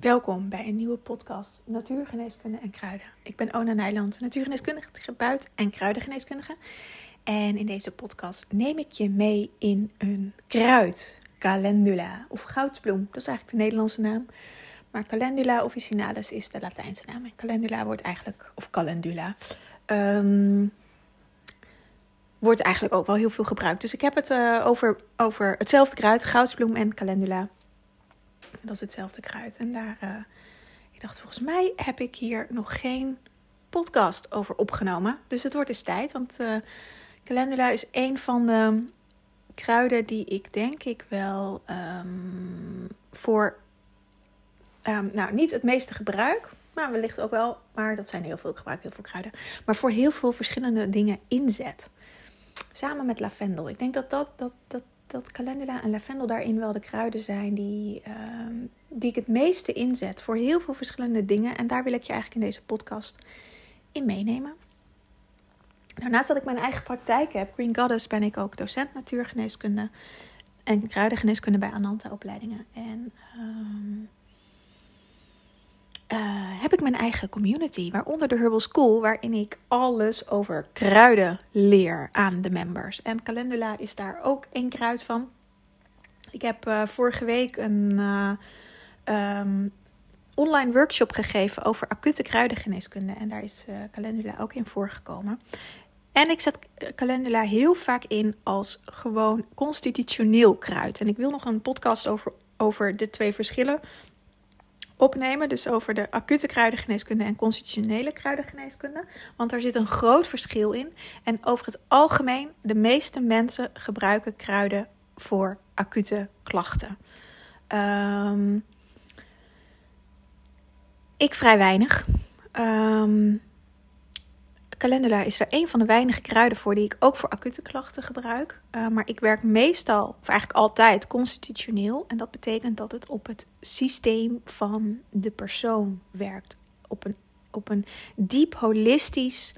Welkom bij een nieuwe podcast Natuurgeneeskunde en Kruiden. Ik ben Ona Nijland, natuurgeneeskundige, therapeut en kruidengeneeskundige. En in deze podcast neem ik je mee in een kruid, calendula of goudsbloem. Dat is eigenlijk de Nederlandse naam. Maar calendula officinalis is de Latijnse naam. En calendula wordt eigenlijk, of calendula, ehm, wordt eigenlijk ook wel heel veel gebruikt. Dus ik heb het uh, over, over hetzelfde kruid, goudsbloem en calendula. Dat is hetzelfde kruid. En daar, uh, ik dacht, volgens mij heb ik hier nog geen podcast over opgenomen. Dus het wordt eens tijd, want uh, calendula is een van de kruiden die ik denk ik wel um, voor, um, nou niet het meeste gebruik, maar wellicht ook wel, maar dat zijn heel veel, ik gebruik heel veel kruiden, maar voor heel veel verschillende dingen inzet. Samen met lavendel. Ik denk dat dat, dat, dat dat calendula en lavendel daarin wel de kruiden zijn die, uh, die ik het meeste inzet voor heel veel verschillende dingen. En daar wil ik je eigenlijk in deze podcast in meenemen. Nou, naast dat ik mijn eigen praktijk heb, Green Goddess, ben ik ook docent natuurgeneeskunde en kruidengeneeskunde bij Ananta opleidingen. En uh, uh, heb ik mijn eigen community, waaronder de Herbal School, waarin ik alles over kruiden leer aan de members. En Calendula is daar ook één kruid van. Ik heb uh, vorige week een uh, um, online workshop gegeven over acute kruidengeneeskunde. En daar is Calendula ook in voorgekomen. En ik zet Calendula heel vaak in als gewoon constitutioneel kruid. En ik wil nog een podcast over, over de twee verschillen opnemen. Dus over de acute kruidengeneeskunde en constitutionele kruidengeneeskunde. Want daar zit een groot verschil in. En over het algemeen, de meeste mensen gebruiken kruiden voor acute klachten. Um, ik vrij weinig. Um, Calendula is er een van de weinige kruiden voor die ik ook voor acute klachten gebruik. Uh, maar ik werk meestal, of eigenlijk altijd, constitutioneel. En dat betekent dat het op het systeem van de persoon werkt. Op een, op een diep holistisch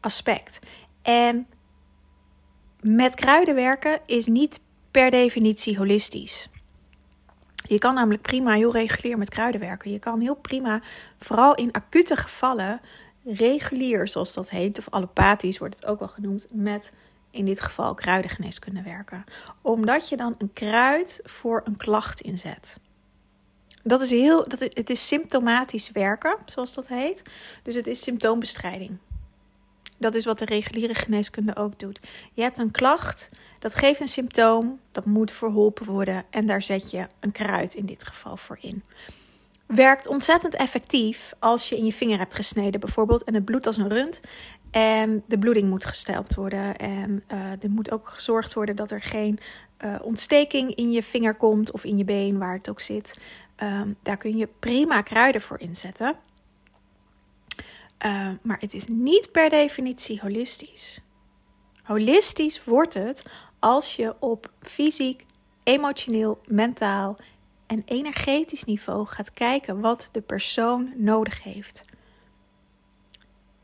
aspect. En met kruiden werken is niet per definitie holistisch. Je kan namelijk prima heel regulier met kruiden werken. Je kan heel prima, vooral in acute gevallen, regulier, zoals dat heet, of allopathisch wordt het ook wel genoemd, met in dit geval kruidengeneeskunde werken. Omdat je dan een kruid voor een klacht inzet. Dat is heel, dat, het is symptomatisch werken, zoals dat heet. Dus het is symptoombestrijding. Dat is wat de reguliere geneeskunde ook doet. Je hebt een klacht, dat geeft een symptoom, dat moet verholpen worden en daar zet je een kruid in dit geval voor in werkt ontzettend effectief als je in je vinger hebt gesneden bijvoorbeeld en het bloedt als een rund en de bloeding moet gestelpt worden en uh, er moet ook gezorgd worden dat er geen uh, ontsteking in je vinger komt of in je been waar het ook zit. Um, daar kun je prima kruiden voor inzetten. Uh, maar het is niet per definitie holistisch. Holistisch wordt het als je op fysiek, emotioneel, mentaal en energetisch niveau gaat kijken wat de persoon nodig heeft.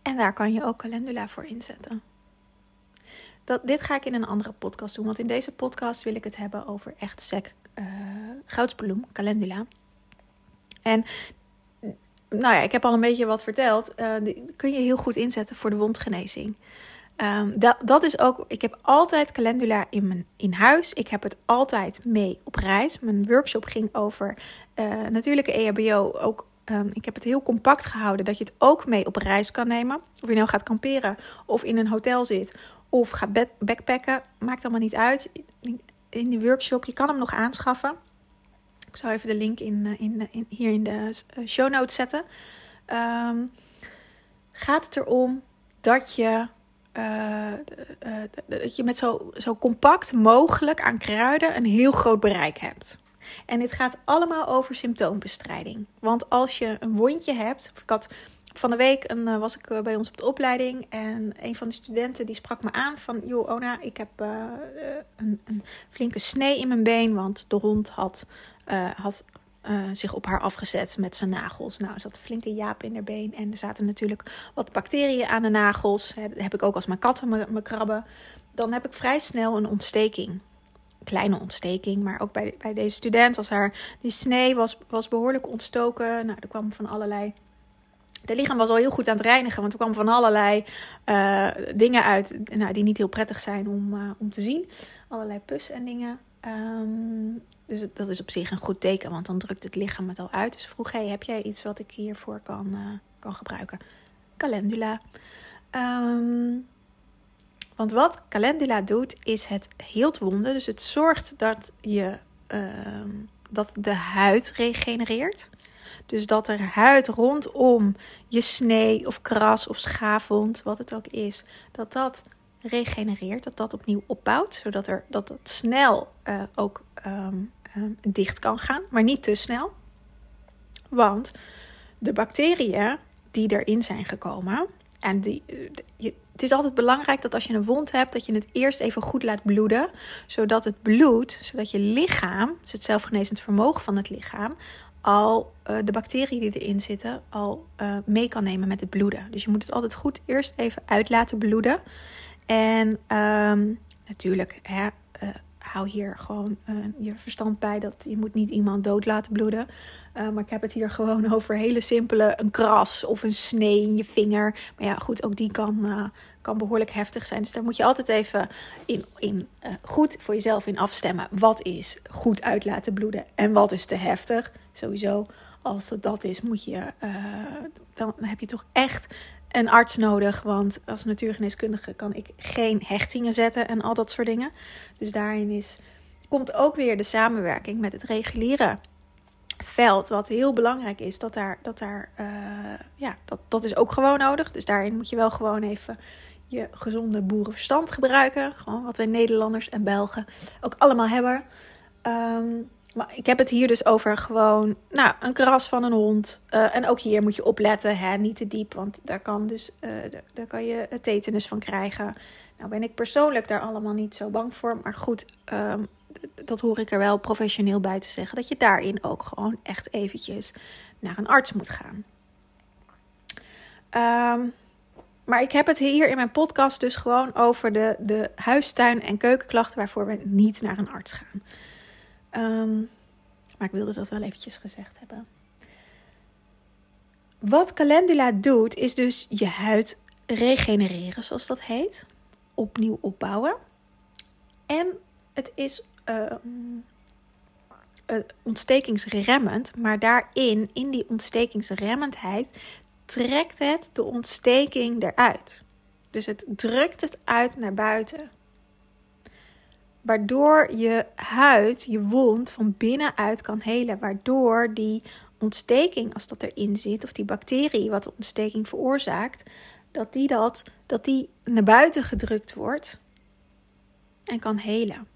En daar kan je ook calendula voor inzetten. Dat, dit ga ik in een andere podcast doen, want in deze podcast wil ik het hebben over echt sec uh, goudsbloem, calendula. En nou ja, ik heb al een beetje wat verteld. Uh, die kun je heel goed inzetten voor de wondgenezing. Um, dat, dat is ook, ik heb altijd calendula in, mijn, in huis. Ik heb het altijd mee op reis. Mijn workshop ging over uh, natuurlijke EHBO. Ook, um, ik heb het heel compact gehouden dat je het ook mee op reis kan nemen. Of je nou gaat kamperen of in een hotel zit of gaat backpacken. Maakt allemaal niet uit. In de workshop, je kan hem nog aanschaffen. Ik zal even de link in, eh, in, in hier in de eh, show notes zetten. Um, gaat het erom dat je uh, uh, dat je met zo, zo compact mogelijk aan kruiden een heel groot bereik hebt. En dit gaat allemaal over symptoombestrijding. Want als je een wondje hebt. Ik had van de week een, uh, was ik bij ons op de opleiding. En een van de studenten die sprak me aan van... Joh, Ona, ik heb een, een, flinke snee in mijn been. Want de hond had, had uh, zich op haar afgezet met zijn nagels. Nou, er zat een flinke jaap in haar been. En er zaten natuurlijk wat bacteriën aan de nagels. Dat heb ik ook als mijn katten me, krabben. Dan heb ik vrij snel een ontsteking. kleine ontsteking. Maar ook bij, bij deze student was haar, die snee was, was behoorlijk ontstoken. Nou, er kwam van allerlei de lichaam was al heel goed aan het reinigen, want er kwam van allerlei uh, dingen uit nou, die niet heel prettig zijn om, uh, om te zien. Allerlei pus en dingen. Um, dus dat is op zich een goed teken, want dan drukt het lichaam het al uit. Dus vroeg, hey, heb jij iets wat ik hiervoor kan, uh, kan gebruiken? Calendula. Um, want wat calendula doet, is het heelt wonden. Dus het zorgt dat, je, dat de huid regenereert. Dus dat er huid rondom je snee of kras of schaafwond, wat het ook is, dat dat regenereert, dat dat opnieuw opbouwt, zodat er, dat het snel uh, ook um, um, dicht kan gaan, maar niet te snel. Want de bacteriën die erin zijn gekomen, en die, je, het is altijd belangrijk dat als je een wond hebt, dat je het eerst even goed laat bloeden. Zodat het bloed, zodat je lichaam, dus het zelfgenezend vermogen van het lichaam, al uh, de bacteriën die erin zitten al mee kan nemen met het bloeden. Dus je moet het altijd goed eerst even uit laten bloeden. En um, natuurlijk, hè, uh, hou hier gewoon je verstand bij dat je moet niet iemand dood laten bloeden. maar ik heb het hier gewoon over hele simpele, een kras of een snee in je vinger. Maar ja, goed, ook die kan, kan behoorlijk heftig zijn. Dus daar moet je altijd even in, in goed voor jezelf in afstemmen. Wat is goed uit laten bloeden en wat is te heftig? Sowieso, als dat is, moet je, dan heb je toch echt een arts nodig. Want als natuurgeneeskundige kan ik geen hechtingen zetten en al dat soort dingen. Dus daarin is, komt ook weer de samenwerking met het reguliere veld. Wat heel belangrijk is, dat daar, dat daar uh, ja, dat, dat is ook gewoon nodig. Dus daarin moet je wel gewoon even je gezonde boerenverstand gebruiken. Gewoon wat wij Nederlanders en Belgen ook allemaal hebben. Um, maar ik heb het hier dus over gewoon nou, een kras van een hond. Uh, en ook hier moet je opletten, hè, niet te diep, want daar kan, dus, uh, daar kan je tetanus van krijgen. Nou ben ik persoonlijk daar allemaal niet zo bang voor. Maar goed, um, dat hoor ik er wel professioneel bij te zeggen. Dat je daarin ook gewoon echt eventjes naar een arts moet gaan. Um, maar ik heb het hier in mijn podcast dus gewoon over de, de huistuin- en keukenklachten waarvoor we niet naar een arts gaan. Um, maar ik wilde dat wel eventjes gezegd hebben. Wat calendula doet, is dus je huid regenereren, zoals dat heet. Opnieuw opbouwen. En het is uh, ontstekingsremmend, maar daarin, in die ontstekingsremmendheid, trekt het de ontsteking eruit. Dus het drukt het uit naar buiten waardoor je huid, je wond van binnenuit kan helen. Waardoor die ontsteking, als dat erin zit, of die bacterie wat de ontsteking veroorzaakt, dat die, dat, dat die naar buiten gedrukt wordt en kan helen.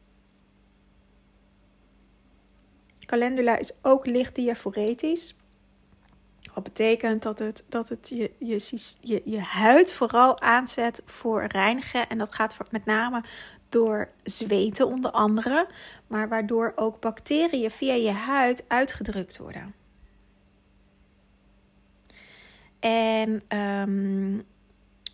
Calendula is ook licht diaforetisch. Wat betekent dat het, dat het je, je, je, je huid vooral aanzet voor reinigen. En dat gaat met name door zweten onder andere, maar waardoor ook bacteriën via je huid uitgedrukt worden. En um,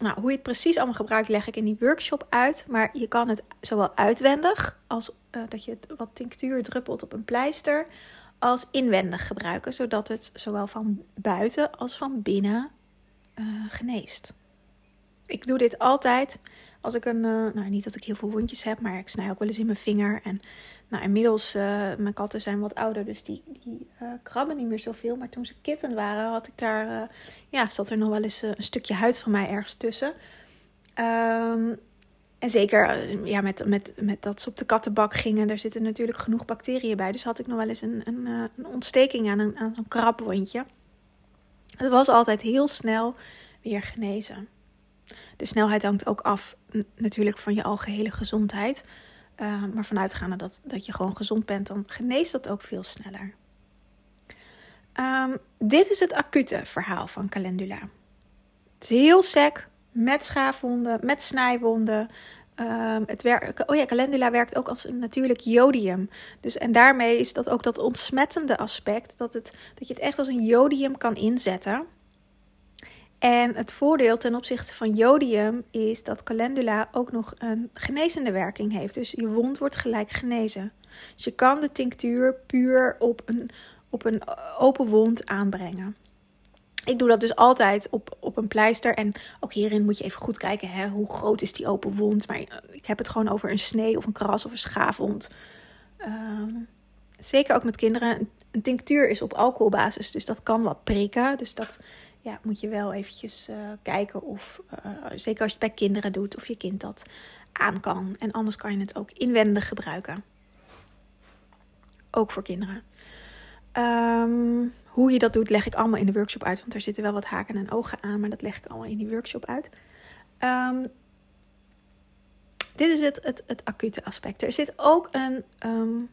nou, hoe je het precies allemaal gebruikt, leg ik in die workshop uit. Maar je kan het zowel uitwendig, als uh, dat je wat tinctuur druppelt op een pleister, als inwendig gebruiken, zodat het zowel van buiten als van binnen uh, geneest. Ik doe dit altijd als ik een, uh, nou niet dat ik heel veel wondjes heb, maar ik snij ook wel eens in mijn vinger. En nou, inmiddels, uh, mijn katten zijn wat ouder, dus die, die uh, krabben niet meer zoveel. Maar toen ze kitten waren, had ik daar, ja, zat er nog wel eens een stukje huid van mij ergens tussen. Um, en zeker ja, met, met, met dat ze op de kattenbak gingen, daar zitten natuurlijk genoeg bacteriën bij. Dus had ik nog wel eens een, een, een ontsteking aan, een, aan zo'n krabwondje. Het was altijd heel snel weer genezen. De snelheid hangt ook af natuurlijk van je algehele gezondheid. Uh, maar vanuitgaande dat, dat je gewoon gezond bent, dan geneest dat ook veel sneller. Um, dit is het acute verhaal van calendula. Het is heel sec, met schaafwonden, met snijwonden. Um, het werk, oh ja, calendula werkt ook als een natuurlijk jodium. Dus, en daarmee is dat ook dat ontsmettende aspect, dat, het, dat je het echt als een jodium kan inzetten. En het voordeel ten opzichte van jodium is dat calendula ook nog een genezende werking heeft. Dus je wond wordt gelijk genezen. Dus je kan de tinctuur puur op een, op een open wond aanbrengen. Ik doe dat dus altijd op, op een pleister. En ook hierin moet je even goed kijken hè, hoe groot is die open wond. Maar ik heb het gewoon over een snee of een kras of een schaafwond. Ehm, zeker ook met kinderen. Een tinctuur is op alcoholbasis, dus dat kan wat prikken. Dus dat ja, moet je wel eventjes uh, kijken of, uh, zeker als je het bij kinderen doet, of je kind dat aan kan. En anders kan je het ook inwendig gebruiken. Ook voor kinderen. Um, hoe je dat doet, leg ik allemaal in de workshop uit. Want er zitten wel wat haken en ogen aan, maar dat leg ik allemaal in die workshop uit. Um, dit is het, het, het acute aspect. Er zit ook een um,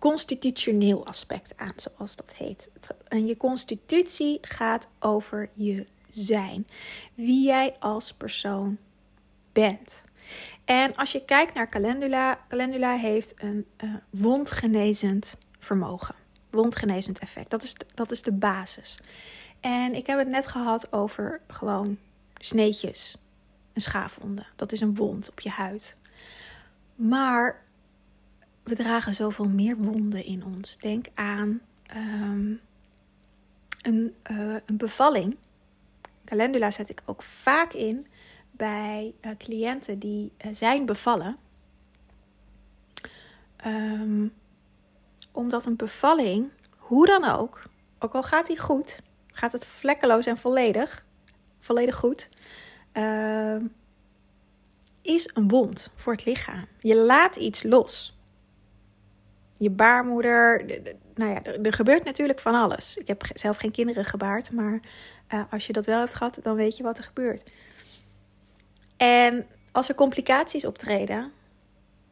constitutioneel aspect aan, zoals dat heet. En je constitutie gaat over je zijn. Wie jij als persoon bent. En als je kijkt naar calendula, calendula heeft een uh, wondgenezend vermogen wondgenezend effect. Dat is, de, dat is de basis. En ik heb het net gehad over gewoon sneetjes, een schaafwonde. Dat is een wond op je huid. Maar we dragen zoveel meer wonden in ons. Denk aan um, een, uh, een bevalling. Calendula zet ik ook vaak in bij uh, cliënten die uh, zijn bevallen. Um, omdat een bevalling, hoe dan ook, ook al gaat die goed, gaat het vlekkeloos en volledig, volledig goed, uh, is een wond voor het lichaam. Je laat iets los. Je baarmoeder, nou ja, er, gebeurt natuurlijk van alles. Ik heb zelf geen kinderen gebaard, maar uh, als je dat wel hebt gehad, dan weet je wat er gebeurt. En als er complicaties optreden,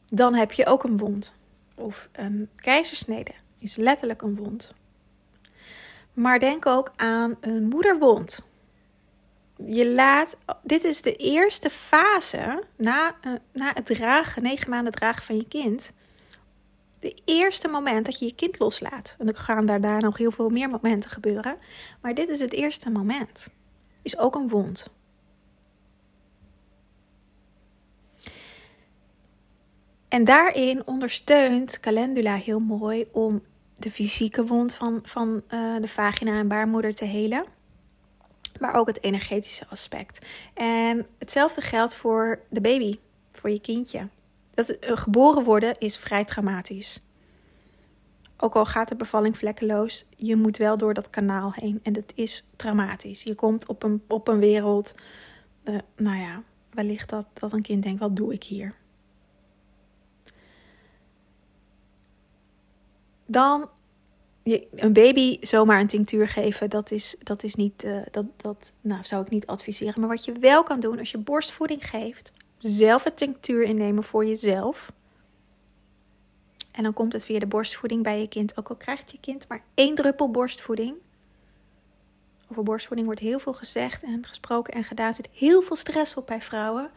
dan heb je ook een wond of een keizersnede is letterlijk een wond. Maar denk ook aan een moederwond. Je laat, dit is de eerste fase na, uh, na het dragen, negen maanden dragen van je kind. De eerste moment dat je je kind loslaat. En er gaan daarna nog heel veel meer momenten gebeuren. Maar dit is het eerste moment. Is ook een wond. En daarin ondersteunt calendula heel mooi om de fysieke wond van, van uh, de vagina en baarmoeder te helen. Maar ook het energetische aspect. En hetzelfde geldt voor de baby, voor je kindje. Dat uh, geboren worden is vrij traumatisch. Ook al gaat de bevalling vlekkeloos, je moet wel door dat kanaal heen. En dat is traumatisch. Je komt op een, op een wereld, uh, nou ja, wellicht dat, dat een kind denkt, wat doe ik hier? dan een baby zomaar een tinctuur geven, dat is, dat is niet, uh, dat, dat nou, zou ik niet adviseren. Maar wat je wel kan doen als je borstvoeding geeft, zelf een tinctuur innemen voor jezelf. En dan komt het via de borstvoeding bij je kind. Ook al krijgt je kind maar één druppel borstvoeding. Over borstvoeding wordt heel veel gezegd en gesproken en gedaan. Er zit heel veel stress op bij vrouwen.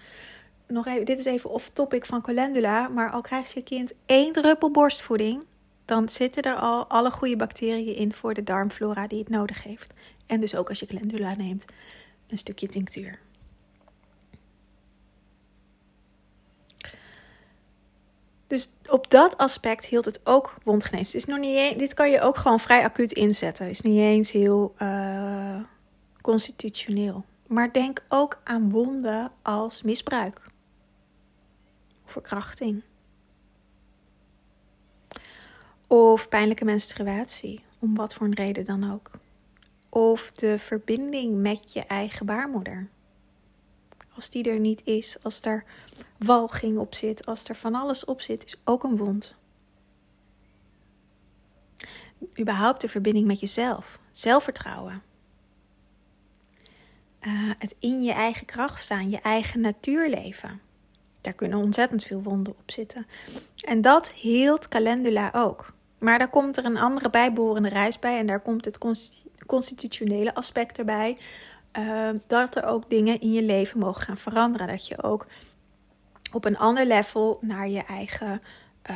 Nog even, dit is even off topic van calendula. Maar al krijgt je kind één druppel borstvoeding dan zitten er al alle goede bacteriën in voor de darmflora die het nodig heeft. En dus ook als je calendula neemt, een stukje tinctuur. Dus op dat aspect hield het ook wondgenezen. is nog niet dit kan je ook gewoon vrij acuut inzetten. Is niet eens heel uh, constitutioneel. Maar denk ook aan wonden als misbruik. Verkrachting. Of pijnlijke menstruatie, om wat voor een reden dan ook. Of de verbinding met je eigen baarmoeder. Als die er niet is, als er walging op zit, als er van alles op zit, is ook een wond. Überhaupt de verbinding met jezelf, zelfvertrouwen. Uh, het in je eigen kracht staan, je eigen natuurleven. Daar kunnen ontzettend veel wonden op zitten. En dat hield Calendula ook. Maar daar komt er een andere bijbehorende reis bij en daar komt het constitutionele aspect erbij. Uh, dat er ook dingen in je leven mogen gaan veranderen. Dat je ook op een ander level naar je eigen. Uh,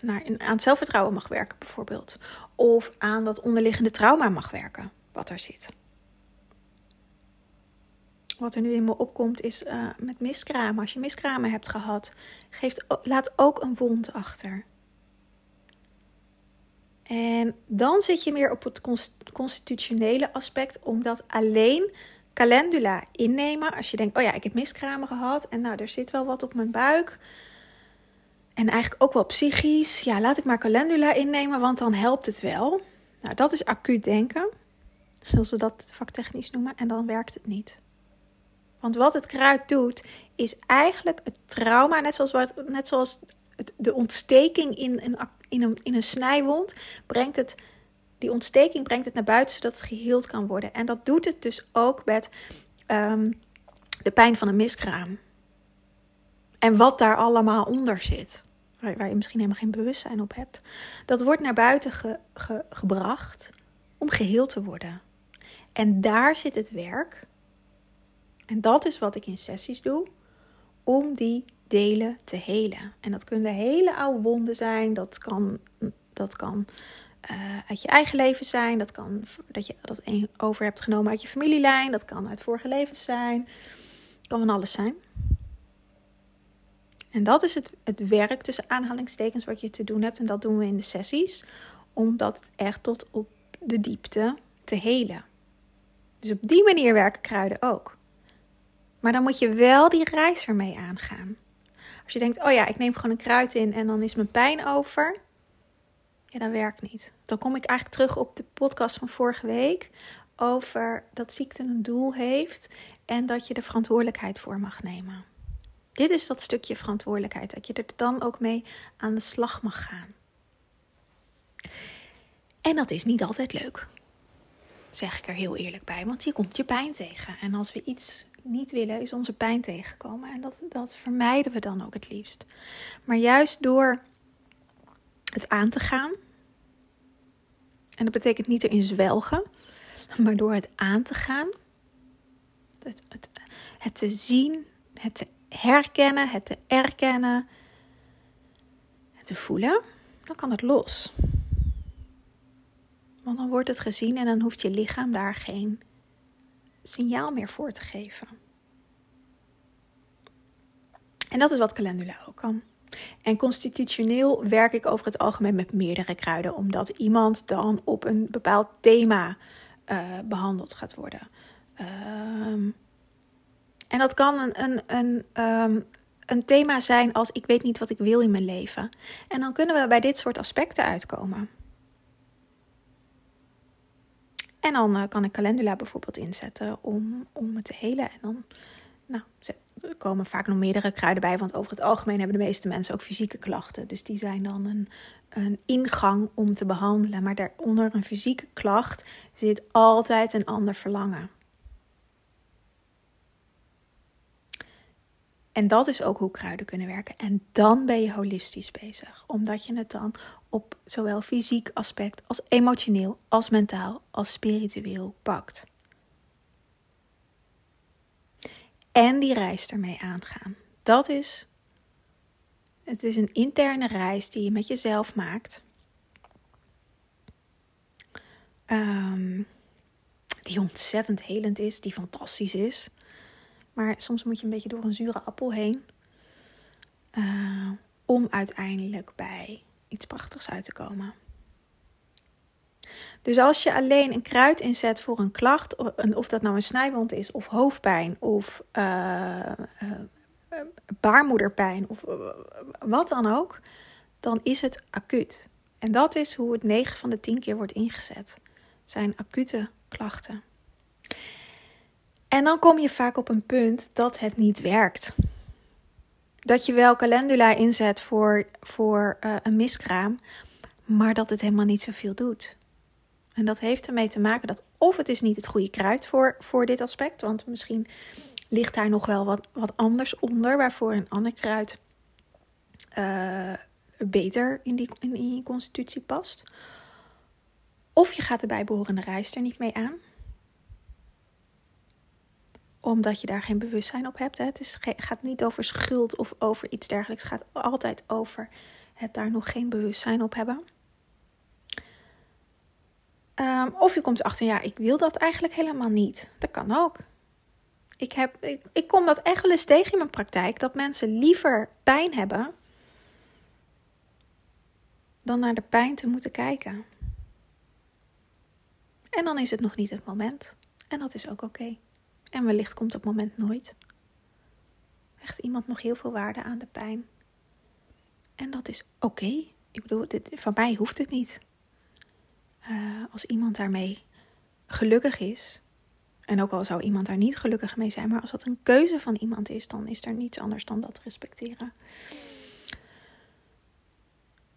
naar, aan zelfvertrouwen mag werken, bijvoorbeeld. Of aan dat onderliggende trauma mag werken, wat er zit. wat er nu in me opkomt is uh, met miskramen. Als je miskramen hebt gehad, geeft, laat ook een wond achter. En dan zit je meer op het constitutionele aspect, omdat alleen calendula innemen, als je denkt, oh ja, ik heb miskramen gehad en nou, er zit wel wat op mijn buik. En eigenlijk ook wel psychisch. Ja, laat ik maar calendula innemen, want dan helpt het wel. Nou, dat is acuut denken, zoals we dat vaktechnisch noemen, en dan werkt het niet. Want wat het kruid doet, is eigenlijk het trauma, net zoals, net zoals de ontsteking in een, in, een, in een snijwond, brengt het, die ontsteking brengt het naar buiten zodat het geheeld kan worden. En dat doet het dus ook met ehm, de pijn van een miskraam. En wat daar allemaal onder zit, waar, waar, je misschien helemaal geen bewustzijn op hebt, dat wordt naar buiten gebracht om geheeld te worden. En daar zit het werk en dat is wat ik in sessies doe, om die delen te helen. En dat kunnen hele oude wonden zijn, dat kan, dat kan uh, uit je eigen leven zijn, dat kan dat je dat over hebt genomen uit je familielijn, dat kan uit vorige levens zijn, kan van alles zijn. En dat is het, het werk tussen aanhalingstekens wat je te doen hebt. En dat doen we in de sessies. Om dat echt tot op de diepte te helen. Dus op die manier werken kruiden ook. Maar dan moet je wel die reis ermee aangaan. Als je denkt, oh ja, ik neem gewoon een kruid in en dan is mijn pijn over. Ja, dat werkt niet. Dan kom ik eigenlijk terug op de podcast van vorige week over dat ziekte een doel heeft en dat je de verantwoordelijkheid voor mag nemen. Dit is dat stukje verantwoordelijkheid, dat je er dan ook mee aan de slag mag gaan. En dat is niet altijd leuk, zeg ik er heel eerlijk bij, want je komt je pijn tegen. En als we iets niet willen, is onze pijn tegenkomen. En dat, dat vermijden we dan ook het liefst. Maar juist door het aan te gaan, en dat betekent niet erin zwelgen, maar door het aan te gaan, het, het, het te zien, het te herkennen, het te erkennen, het te voelen, dan kan het los. Want dan wordt het gezien en dan hoeft je lichaam daar geen signaal meer voor te geven. En dat is wat calendula ook kan. En constitutioneel werk ik over het algemeen met meerdere kruiden, omdat iemand dan op een bepaald thema uh, behandeld gaat worden. Um, en dat kan een, een, een, um, een thema zijn als ik weet niet wat ik wil in mijn leven. En dan kunnen we bij dit soort aspecten uitkomen. En dan uh, kan ik calendula bijvoorbeeld inzetten om, om het te helen. En dan nou, er komen vaak nog meerdere kruiden bij, want over het algemeen hebben de meeste mensen ook fysieke klachten. Dus die zijn dan een, een ingang om te behandelen. Maar daaronder een fysieke klacht zit altijd een ander verlangen. En dat is ook hoe kruiden kunnen werken. En dan ben je holistisch bezig, omdat je het dan op zowel fysiek aspect als emotioneel, als mentaal, als spiritueel pakt. En die reis ermee aangaan. Dat is, het is een interne reis die je met jezelf maakt. Um, die ontzettend helend is, die fantastisch is. Maar soms moet je een beetje door een zure appel heen. Uh, om uiteindelijk bij iets prachtigs uit te komen. Dus als je alleen een kruid inzet voor een klacht, of dat nou een snijwond is, of hoofdpijn, of uh, baarmoederpijn, of wat dan ook, dan is het acuut. En dat is hoe het 9 van de 10 keer wordt ingezet. Zijn acute klachten. En dan kom je vaak op een punt dat het niet werkt. Dat je wel calendula inzet voor, voor een miskraam, maar dat het helemaal niet zoveel doet. En dat heeft ermee te maken dat of het is niet het goede kruid voor, voor dit aspect, want misschien ligt daar nog wel wat, wat anders onder, waarvoor een ander kruid uh, beter in, die, in, je constitutie past. Of je gaat de bijbehorende reis er niet mee aan omdat je daar geen bewustzijn op hebt. Het is, gaat niet over schuld of over iets dergelijks. Het gaat altijd over het daar nog geen bewustzijn op hebben. Um, of je komt erachter, ja, ik wil dat eigenlijk helemaal niet. Dat kan ook. Ik, heb, ik, kom dat echt wel eens tegen in mijn praktijk. Dat mensen liever pijn hebben dan naar de pijn te moeten kijken. En dan is het nog niet het moment. En dat is ook oké. En wellicht komt het moment nooit. Echt iemand nog heel veel waarde aan de pijn. En dat is oké. Ik bedoel, dit, van mij hoeft het niet. Uh, als iemand daarmee gelukkig is, en ook al zou iemand daar niet gelukkig mee zijn, maar als dat een keuze van iemand is, dan is er niets anders dan dat respecteren.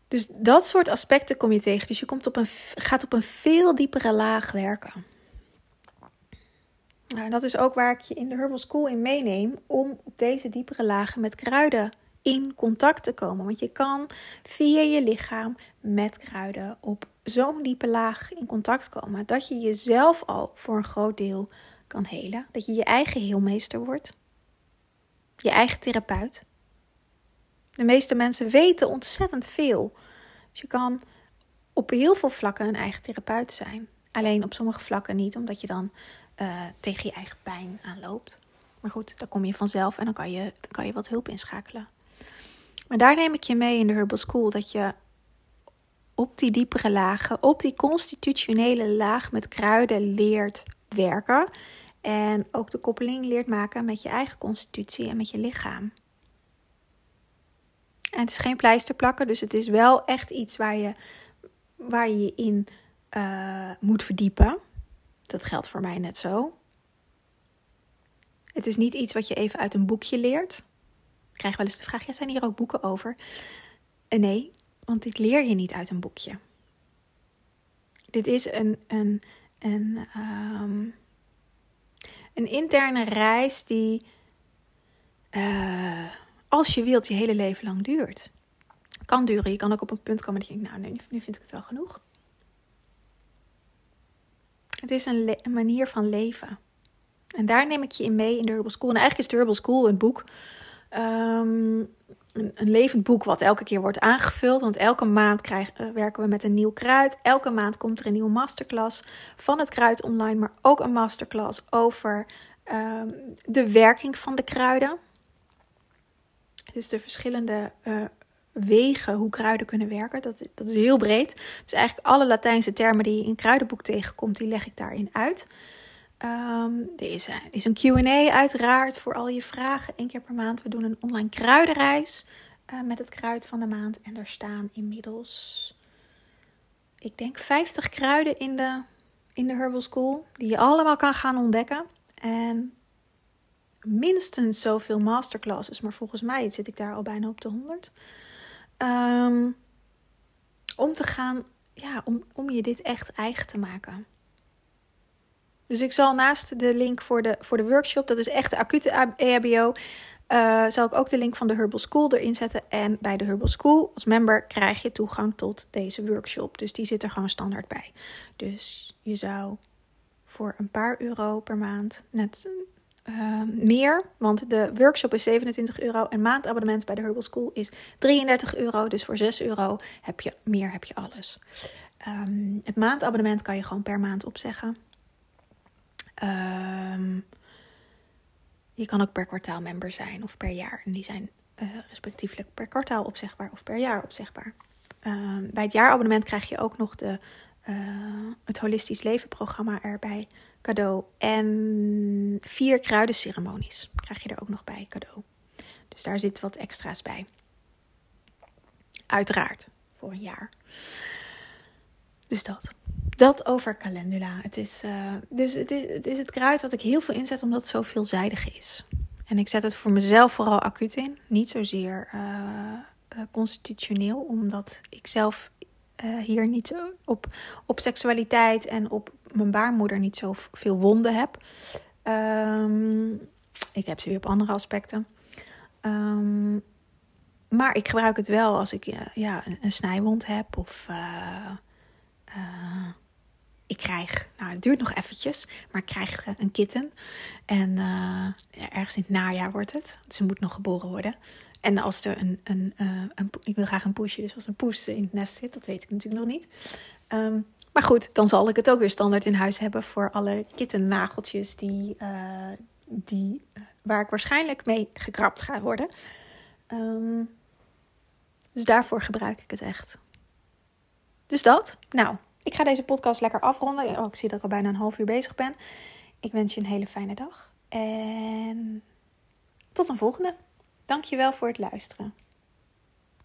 Dus dat soort aspecten kom je tegen. Dus je komt op een, gaat op een veel diepere laag werken. Nou, dat is ook waar ik je in de Herbal School in meeneem om deze diepere lagen met kruiden in contact te komen. Want je kan via je lichaam met kruiden op zo'n diepe laag in contact komen dat je jezelf al voor een groot deel kan helen. Dat je je eigen heelmeester wordt. Je eigen therapeut. De meeste mensen weten ontzettend veel. Dus je kan op heel veel vlakken een eigen therapeut zijn. Alleen op sommige vlakken niet, omdat je dan uh, tegen je eigen pijn aanloopt. Maar goed, dan kom je vanzelf en dan kan je, dan kan je wat hulp inschakelen. Maar daar neem ik je mee in de Herbal School dat je op die diepere lagen, op die constitutionele laag met kruiden leert werken. En ook de koppeling leert maken met je eigen constitutie en met je lichaam. En het is geen pleister plakken, dus het is wel echt iets waar je waar je, in uh, moet verdiepen. Dat geldt voor mij net zo. Het is niet iets wat je even uit een boekje leert. Krijg wel eens de vraag: ja, zijn hier ook boeken over? Uh, nee, want dit leer je niet uit een boekje. Dit is een, een, een, um, een interne reis die, uh, als je wilt, je hele leven lang duurt. Kan duren. Je kan ook op een punt komen dat je denkt, nou, nu, vind ik het wel genoeg. Het is een, manier van leven. En daar neem ik je in mee in de School. En eigenlijk is de School een boek. Um, een, levend boek wat elke keer wordt aangevuld. Want elke maand uh, werken we met een nieuw kruid. Elke maand komt er een nieuwe masterclass van het kruid online. Maar ook een masterclass over um, de werking van de kruiden. Dus de verschillende uh, wegen hoe kruiden kunnen werken. Dat, dat is heel breed. Dus eigenlijk alle Latijnse termen die je in kruidenboek tegenkomt, die leg ik daarin uit. Um, er is, een QA uiteraard voor al je vragen. Eén keer per maand. We doen een online kruidenreis uh, met het kruid van de maand. En er staan inmiddels, ik denk, 50 kruiden in de, in de Herbal School. Die je allemaal kan gaan ontdekken. En minstens zoveel masterclasses. Maar volgens mij zit ik daar al bijna op de 100. Um, om te gaan, ja, om, om je dit echt eigen te maken. Dus ik zal naast de link voor de, voor de workshop, dat is echt de acute EHBO, uh, zal ik ook de link van de Herbal School erin zetten. En bij de Herbal School als member krijg je toegang tot deze workshop. Dus die zit er gewoon standaard bij. Dus je zou voor een paar euro per maand net uh, meer. Want de workshop is 27 euro en maandabonnement bij de Herbal School is 33 euro. Dus voor 6 euro heb je meer, heb je alles. Um, het maandabonnement kan je gewoon per maand opzeggen. Um, je kan ook per kwartaal member zijn of per jaar. En die zijn uh, respectievelijk per kwartaal opzegbaar of per jaar opzegbaar. Um, bij het jaarabonnement krijg je ook nog de, uh, het Holistisch Leven programma erbij cadeau. En vier kruidenceremonies krijg je er ook nog bij cadeau. Dus daar zit wat extra's bij. Uiteraard, voor een jaar. Dus dat. Dat over calendula. Het is, uh, dus het is, het kruid wat ik heel veel inzet omdat het zo veelzijdig is. En ik zet het voor mezelf vooral acuut in. Niet zozeer uh, uh, constitutioneel, omdat ik zelf hier niet op, op seksualiteit en op mijn baarmoeder niet zo veel wonden heb. Um, ik heb ze weer op andere aspecten. Um, maar ik gebruik het wel als ik ja, een, een snijwond heb of ik krijg, nou het duurt nog eventjes, maar ik krijg uh, een kitten. En ja, ergens in het najaar wordt het. Ze moet nog geboren worden. En als er een, een, een, ik wil graag een poesje, dus als een poes in het nest zit, dat weet ik natuurlijk nog niet. Um, maar goed, dan zal ik het ook weer standaard in huis hebben voor alle kittennageltjes die, die, eh, waar ik waarschijnlijk mee gekrapt ga worden. Ehm, dus daarvoor gebruik ik het echt. Dus dat. Nou, ik ga deze podcast lekker afronden. Oh, ik zie dat ik al bijna een half uur bezig ben. Ik wens je een hele fijne dag. En tot een volgende. Dankjewel voor het luisteren.